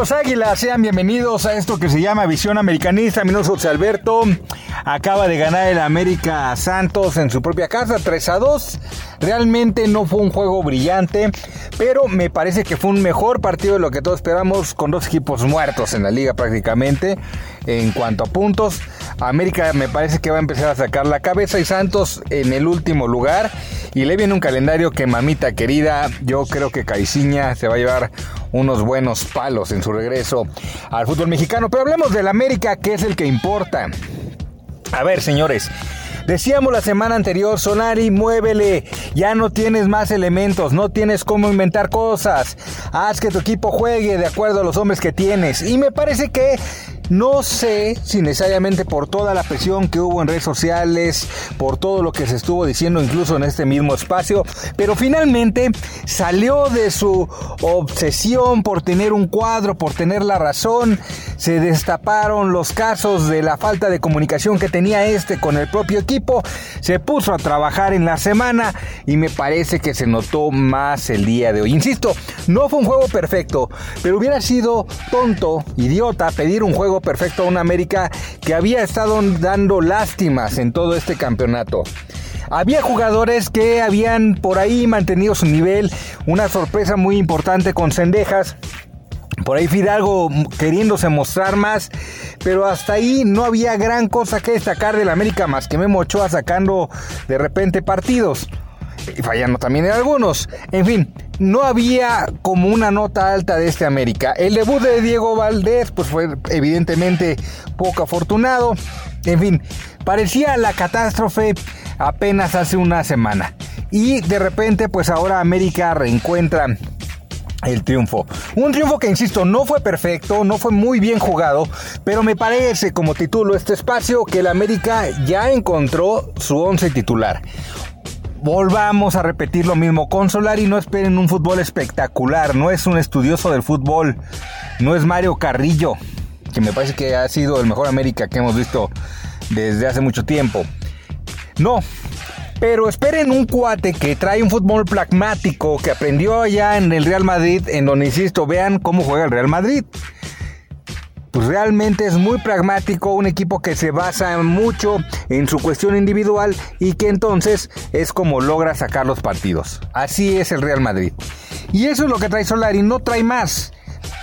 Caballeros Águilas, sean bienvenidos a esto que se llama Visión Americanista. Mi nombre Alberto. Acaba de ganar el América Santos en su propia casa, 3 a 2. Realmente no fue un juego brillante, pero me parece que fue un mejor partido de lo que todos esperamos, con dos equipos muertos en la liga prácticamente. En cuanto a puntos, América me parece que va a empezar a sacar la cabeza y Santos en el último lugar. Y le viene un calendario que mamita querida, yo creo que Caiciña se va a llevar unos buenos palos en su regreso al fútbol mexicano. Pero hablemos del América, que es el que importa. A ver, señores. Decíamos la semana anterior, Sonari, muévele, ya no tienes más elementos, no tienes cómo inventar cosas, haz que tu equipo juegue de acuerdo a los hombres que tienes. Y me parece que no sé si necesariamente por toda la presión que hubo en redes sociales, por todo lo que se estuvo diciendo incluso en este mismo espacio, pero finalmente salió de su obsesión por tener un cuadro, por tener la razón, se destaparon los casos de la falta de comunicación que tenía este con el propio equipo, se puso a trabajar en la semana y me parece que se notó más el día de hoy. Insisto, no fue un juego perfecto, pero hubiera sido tonto, idiota, pedir un juego perfecto a un América que había estado dando lástimas en todo este campeonato. Había jugadores que habían por ahí mantenido su nivel, una sorpresa muy importante con Cendejas. Por ahí Fidalgo queriéndose mostrar más, pero hasta ahí no había gran cosa que destacar del América más que Memo Ochoa sacando de repente partidos y fallando también en algunos. En fin, no había como una nota alta de este América. El debut de Diego Valdés pues fue evidentemente poco afortunado. En fin, parecía la catástrofe apenas hace una semana. Y de repente pues ahora América reencuentra el triunfo. Un triunfo que, insisto, no fue perfecto, no fue muy bien jugado, pero me parece, como titulo este espacio, que el América ya encontró su once titular volvamos a repetir lo mismo. Con Solari no esperen un fútbol espectacular. No es un estudioso del fútbol. No es Mario Carrillo, que me parece que ha sido el mejor América que hemos visto desde hace mucho tiempo. No. Pero esperen un cuate que trae un fútbol pragmático que aprendió allá en el Real Madrid, en donde insisto, vean cómo juega el Real Madrid pues realmente es muy pragmático, un equipo que se basa mucho en su cuestión individual y que entonces es como logra sacar los partidos. Así es el Real Madrid. Y eso es lo que trae Solari, no trae más.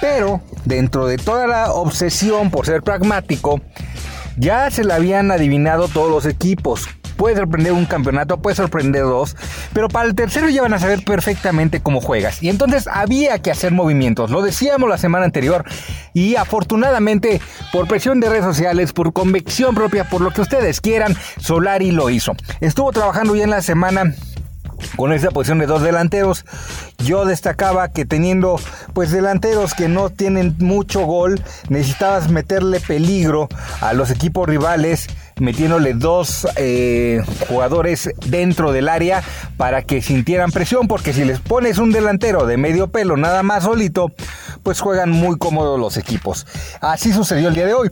Pero dentro de toda la obsesión por ser pragmático, ya se la habían adivinado todos los equipos puede sorprender un campeonato, puede sorprender dos, pero para el tercero ya van a saber perfectamente cómo juegas. Y entonces había que hacer movimientos, lo decíamos la semana anterior, y afortunadamente por presión de redes sociales, por convicción propia, por lo que ustedes quieran, Solari lo hizo. Estuvo trabajando ya en la semana con esa posición de dos delanteros. Yo destacaba que teniendo pues delanteros que no tienen mucho gol, necesitabas meterle peligro a los equipos rivales metiéndole dos eh, jugadores dentro del área para que sintieran presión, porque si les pones un delantero de medio pelo nada más solito, pues juegan muy cómodos los equipos. Así sucedió el día de hoy.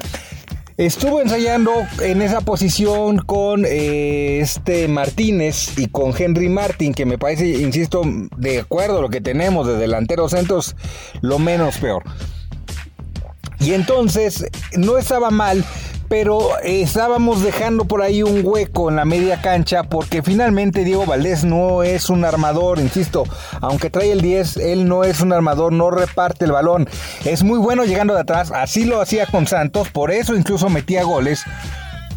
Estuvo ensayando en esa posición con eh, este Martínez y con Henry Martin, que me parece, insisto, de acuerdo a lo que tenemos de delanteros centros, lo menos peor. Y entonces no estaba mal pero estábamos dejando por ahí un hueco en la media cancha porque finalmente Diego Valdés no es un armador, insisto, aunque trae el 10, él no es un armador, no reparte el balón, es muy bueno llegando de atrás, así lo hacía con Santos, por eso incluso metía goles.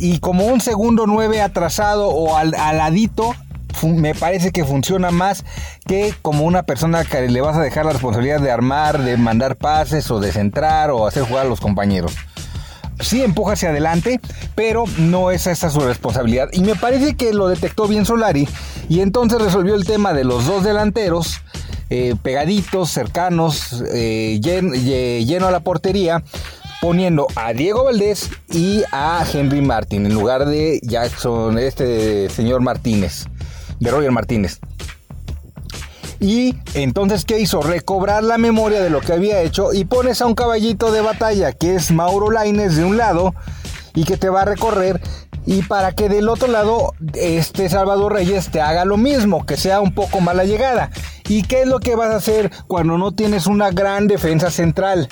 Y como un segundo 9 atrasado o al, ladito me parece que funciona más que como una persona que le vas a dejar la responsabilidad de armar, de mandar pases o de centrar o hacer jugar a los compañeros sí empuja hacia adelante, pero no es esa su responsabilidad. Y me parece que lo detectó bien Solari y entonces resolvió el tema de los dos delanteros. Eh, pegaditos, cercanos, eh, lleno a la portería, poniendo a Diego Valdés y a Henry Martin en lugar de Jackson, este señor Martínez, de Roger Martínez. Y entonces, ¿qué hizo? Recobrar la memoria de lo que había hecho y pones a un caballito de batalla que es Mauro Laines de un lado y que te va a recorrer y para que del otro lado este Salvador Reyes te haga lo mismo, que sea un poco mala llegada. ¿Y qué es lo que vas a hacer cuando no tienes una gran defensa central?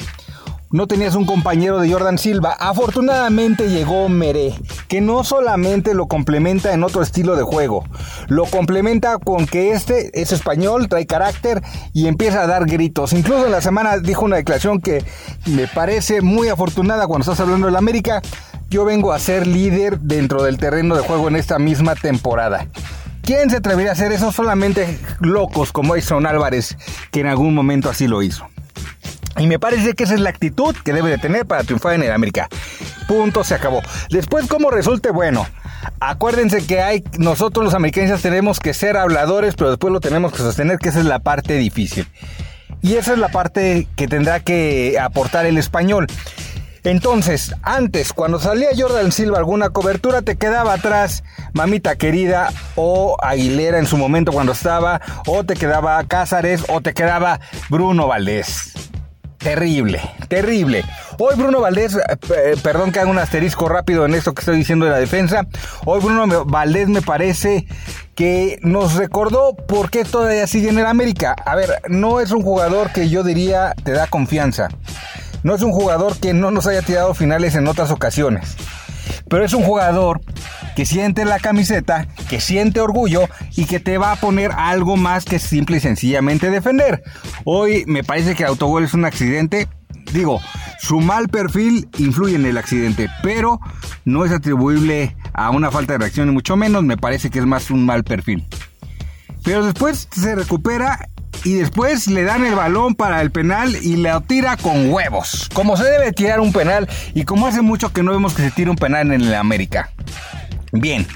No tenías un compañero de Jordan Silva. Afortunadamente llegó Meré, que no solamente lo complementa en otro estilo de juego, lo complementa con que este es español, trae carácter y empieza a dar gritos. Incluso en la semana dijo una declaración que me parece muy afortunada cuando estás hablando del América. Yo vengo a ser líder dentro del terreno de juego en esta misma temporada. ¿Quién se atrevería a hacer eso? Solamente locos como Edson Álvarez, que en algún momento así lo hizo. Y me parece que esa es la actitud que debe de tener para triunfar en el América. Punto, se acabó. Después, como resulte, bueno. Acuérdense que nosotros los americanos tenemos que ser habladores, pero después lo tenemos que sostener, que esa es la parte difícil. Y esa es la parte que tendrá que aportar el español. Entonces, antes, cuando salía Jordan Silva alguna cobertura, te quedaba atrás Mamita Querida o Aguilera en su momento cuando estaba, o te quedaba Cázares, o te quedaba Bruno Valdés. Terrible, terrible. Hoy Bruno Valdés, eh, perdón que haga un asterisco rápido en esto que estoy diciendo de la defensa. Hoy Bruno Valdés me parece que nos recordó por qué todavía sigue en el América. A ver, no es un jugador que yo diría te da confianza. No es un jugador que no nos haya tirado finales en otras ocasiones. Pero es un jugador que siente la camiseta, que siente orgullo y que te va a poner algo más que simple y sencillamente defender. Hoy me parece que el autogol es un accidente. Digo, su mal perfil influye en el accidente, pero no es atribuible a una falta de reacción, ni mucho menos. Me parece que es más un mal perfil. Pero después se recupera y después le dan el balón para el penal y le tira con huevos. Como se debe tirar un penal y como hace mucho que no vemos que se tire un penal en el América. Bien,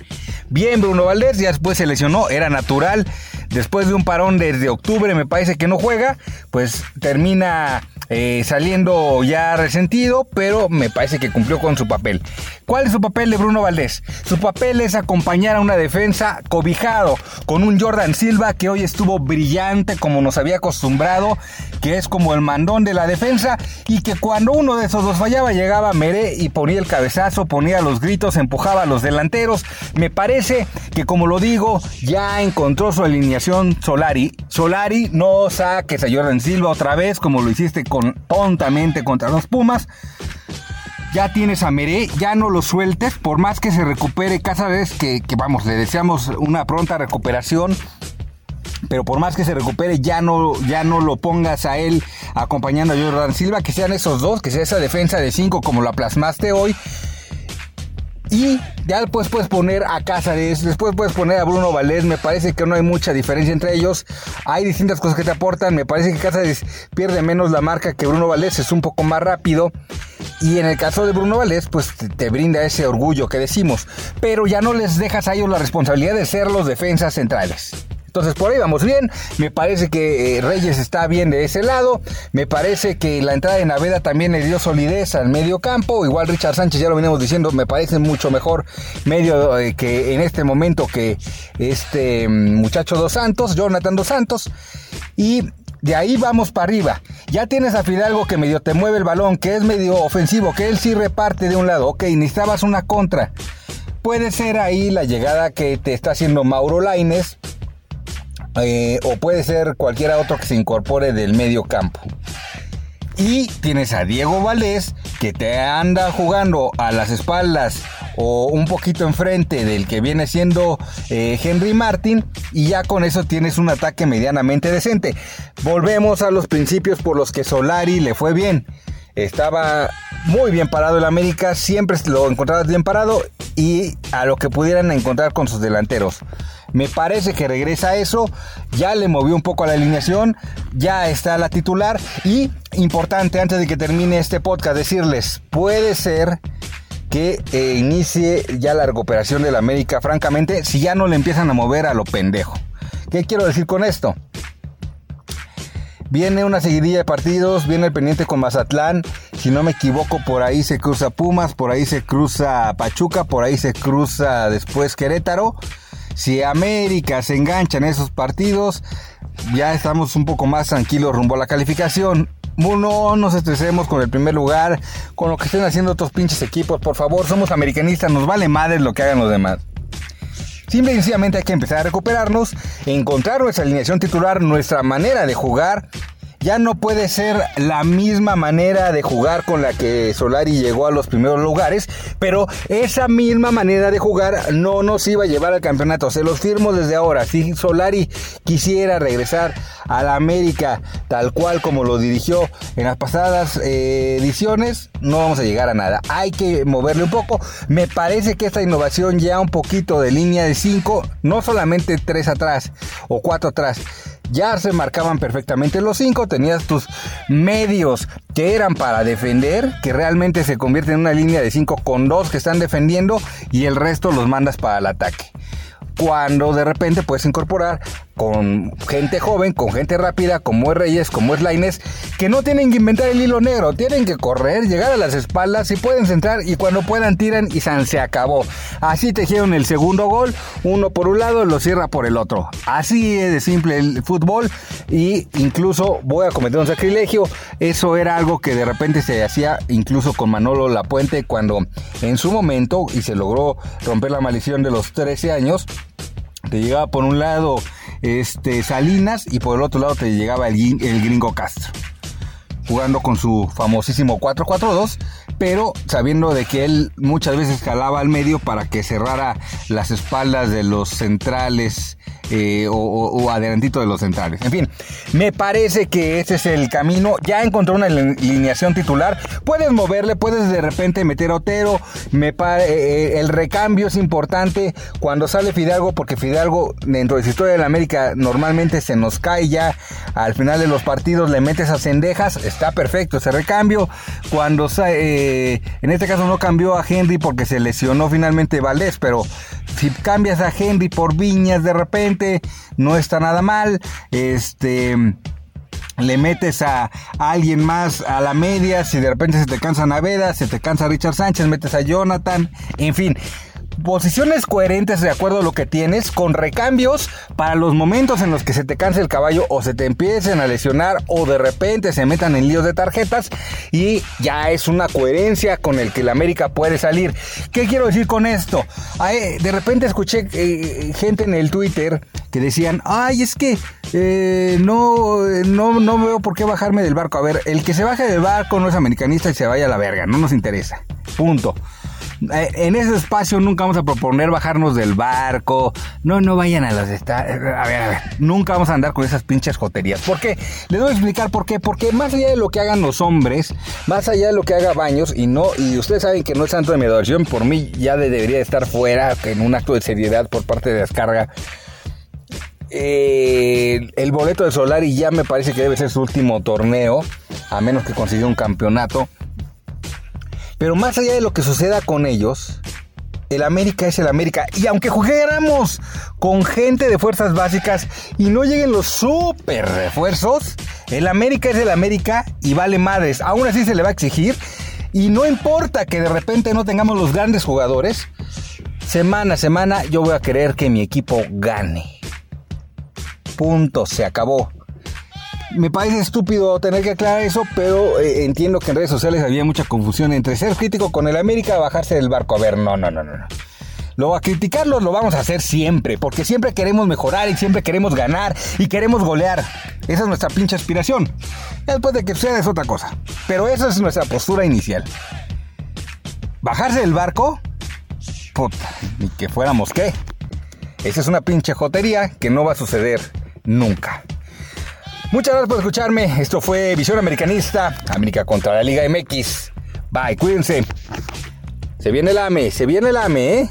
bien Bruno Valdés, ya después se lesionó, era natural. Después de un parón desde octubre me parece que no juega, pues termina eh, saliendo ya resentido, pero me parece que cumplió con su papel. ¿Cuál es su papel de Bruno Valdés? Su papel es acompañar a una defensa cobijado con un Jordan Silva que hoy estuvo brillante como nos había acostumbrado, que es como el mandón de la defensa y que cuando uno de esos dos fallaba llegaba Meré y ponía el cabezazo, ponía los gritos, empujaba a los delanteros. Me parece que como lo digo, ya encontró su alineación Solari. Solari no saques a Jordan Silva otra vez como lo hiciste con tontamente contra los Pumas. Ya tienes a Meré, ya no lo sueltes, por más que se recupere cada vez que, vamos, le deseamos una pronta recuperación pero por más que se recupere, ya no, ya no lo pongas a él acompañando a Jordan Silva, que sean esos dos, que sea esa defensa de cinco como la plasmaste hoy, y ya después puedes poner a Cázares, después puedes poner a Bruno Valdés. Me parece que no hay mucha diferencia entre ellos. Hay distintas cosas que te aportan. Me parece que Cázares pierde menos la marca que Bruno Valdés, es un poco más rápido. Y en el caso de Bruno Valdés, pues te, brinda ese orgullo que decimos. Pero ya no les dejas a ellos la responsabilidad de ser los defensas centrales. Entonces por ahí vamos bien. Me parece que eh, Reyes está bien de ese lado. Me parece que la entrada de Naveda también le dio solidez al medio campo. Igual Richard Sánchez ya lo venimos diciendo. Me parece mucho mejor medio eh, que en este momento que este mm, muchacho Dos Santos, Jonathan Dos Santos. Y de ahí vamos para arriba. Ya tienes a Fidalgo que medio te mueve el balón, que es medio ofensivo, que él sí reparte de un lado. Ok, necesitabas una contra. Puede ser ahí la llegada que te está haciendo Mauro Laines eh, o puede ser cualquiera otro que se incorpore del medio campo. Y tienes a Diego Valdés que te anda jugando a las espaldas o un poquito enfrente del que viene siendo eh, Henry Martin y ya con eso tienes un ataque medianamente decente. Volvemos a los principios por los que Solari le fue bien. Estaba muy bien parado el América, siempre lo encontrabas bien parado y a lo que pudieran encontrar con sus delanteros. Me parece que regresa eso, ya le movió un poco a la alineación, ya está la titular y importante antes de que termine este podcast decirles, puede ser que eh, inicie ya la recuperación del América, francamente, si ya no le empiezan a mover a lo pendejo. ¿Qué quiero decir con esto? Viene una seguidilla de partidos, viene el pendiente con Mazatlán, si no me equivoco por ahí se cruza Pumas, por ahí se cruza Pachuca, por ahí se cruza después Querétaro. Si América se engancha en esos partidos, ya estamos un poco más tranquilos rumbo a la calificación. no nos estresemos con el primer lugar, con lo que estén haciendo otros pinches equipos. Por favor, somos americanistas, nos vale madre lo que hagan los demás. Simple y sencillamente hay que empezar a recuperarnos, encontrar nuestra alineación titular, nuestra manera de jugar ya no puede ser la misma manera de jugar con la que Solari llegó a los primeros lugares, pero esa misma manera de jugar no nos iba a llevar al campeonato. Se los firmo desde ahora. Si Solari quisiera regresar a la América tal cual como lo dirigió en las pasadas eh, ediciones, no vamos a llegar a nada. Hay que moverle un poco. Me parece que esta innovación ya un poquito de línea de 5, no solamente 3 atrás o 4 atrás ya se marcaban perfectamente los cinco, tenías tus medios que eran para defender, que realmente se convierte en una línea de cinco con dos que están defendiendo y el resto los mandas para el ataque. Cuando de repente puedes incorporar con gente joven, con gente rápida, como es Reyes, como es Laines, que no tienen que inventar el hilo negro, tienen que correr, llegar a las espaldas y pueden centrar y cuando puedan tiran y se acabó. Así tejieron el segundo gol, uno por un lado, lo cierra por el otro. Así es de simple el fútbol y incluso voy a cometer un sacrilegio, eso era algo que de repente se hacía incluso con Manolo Lapuente cuando en su momento y se logró romper la maldición de los 13 años, te llegaba por un lado este, Salinas y por el otro lado te llegaba el, el gringo Castro. Jugando con su famosísimo 4-4-2, pero sabiendo de que él muchas veces jalaba al medio para que cerrara las espaldas de los centrales eh, o, adelantito de los centrales. En fin, me parece que ese es el camino. Ya encontró una alineación titular. Puedes moverle, puedes de repente meter a Otero. Me eh, eh, el recambio es importante cuando sale Fidalgo, porque Fidalgo dentro de su historia de la América normalmente se nos cae ya. Al final de los partidos le metes a cendejas, está perfecto ese recambio. Cuando en este caso no cambió a Henry porque se lesionó finalmente Valdés, pero si cambias a Henry por Viñas de repente, no está nada mal. Este le metes a, alguien más a la media, si de repente se te cansa Naveda, se te cansa Richard Sánchez, metes a Jonathan, en fin, posiciones coherentes de acuerdo a lo que tienes, con recambios para los momentos en los que se te canse el caballo o se te empiecen a lesionar o de repente se metan en líos de tarjetas y ya es una coherencia con el que la América puede salir. ¿Qué quiero decir con esto? de repente escuché eh, gente en el Twitter que decían, ay, es que eh, no, no, no veo por qué bajarme del barco. A ver, el que se baje del barco no es americanista y se vaya a la verga, no nos interesa. Punto. Eh, en ese espacio nunca vamos a proponer bajarnos del barco. No, no vayan a las A ver, a ver. Nunca vamos a andar con esas pinches joterías. ¿Por qué? Les voy a explicar por qué. Porque más allá de lo que hagan los hombres, más allá de lo que haga Baños, y no, y ustedes saben que no es santo de mi adoración, por mí ya debería estar fuera en un acto de seriedad por parte de descarga. Eh, el boleto de Solari ya me parece que debe ser su último torneo, a menos que consiga un campeonato. Pero más allá de lo que suceda con ellos, el América es el América. Y aunque juguemos con gente de fuerzas básicas y no lleguen los super refuerzos, el América es el América y vale madres. Aún así se le va a exigir. Y no importa que de repente no tengamos los grandes jugadores, semana a semana yo voy a querer que mi equipo gane. Punto, se acabó me parece estúpido tener que aclarar eso, pero eh, entiendo que en redes sociales había mucha confusión entre ser crítico con el América bajarse del barco. A ver, no, no, no, no. Lo a criticarlo lo vamos a hacer siempre, porque siempre queremos mejorar y siempre queremos ganar y queremos golear. Esa es nuestra pinche aspiración. Después de que suceda es otra cosa. Pero esa es nuestra postura inicial. Bajarse del barco, puta, ni que fuéramos qué. Esa es una pinche jotería que no va a suceder nunca. Muchas gracias por escucharme. Esto fue Visión Americanista, América contra la Liga MX. Bye, cuídense. Se viene el AME, se viene el AME, ¿eh?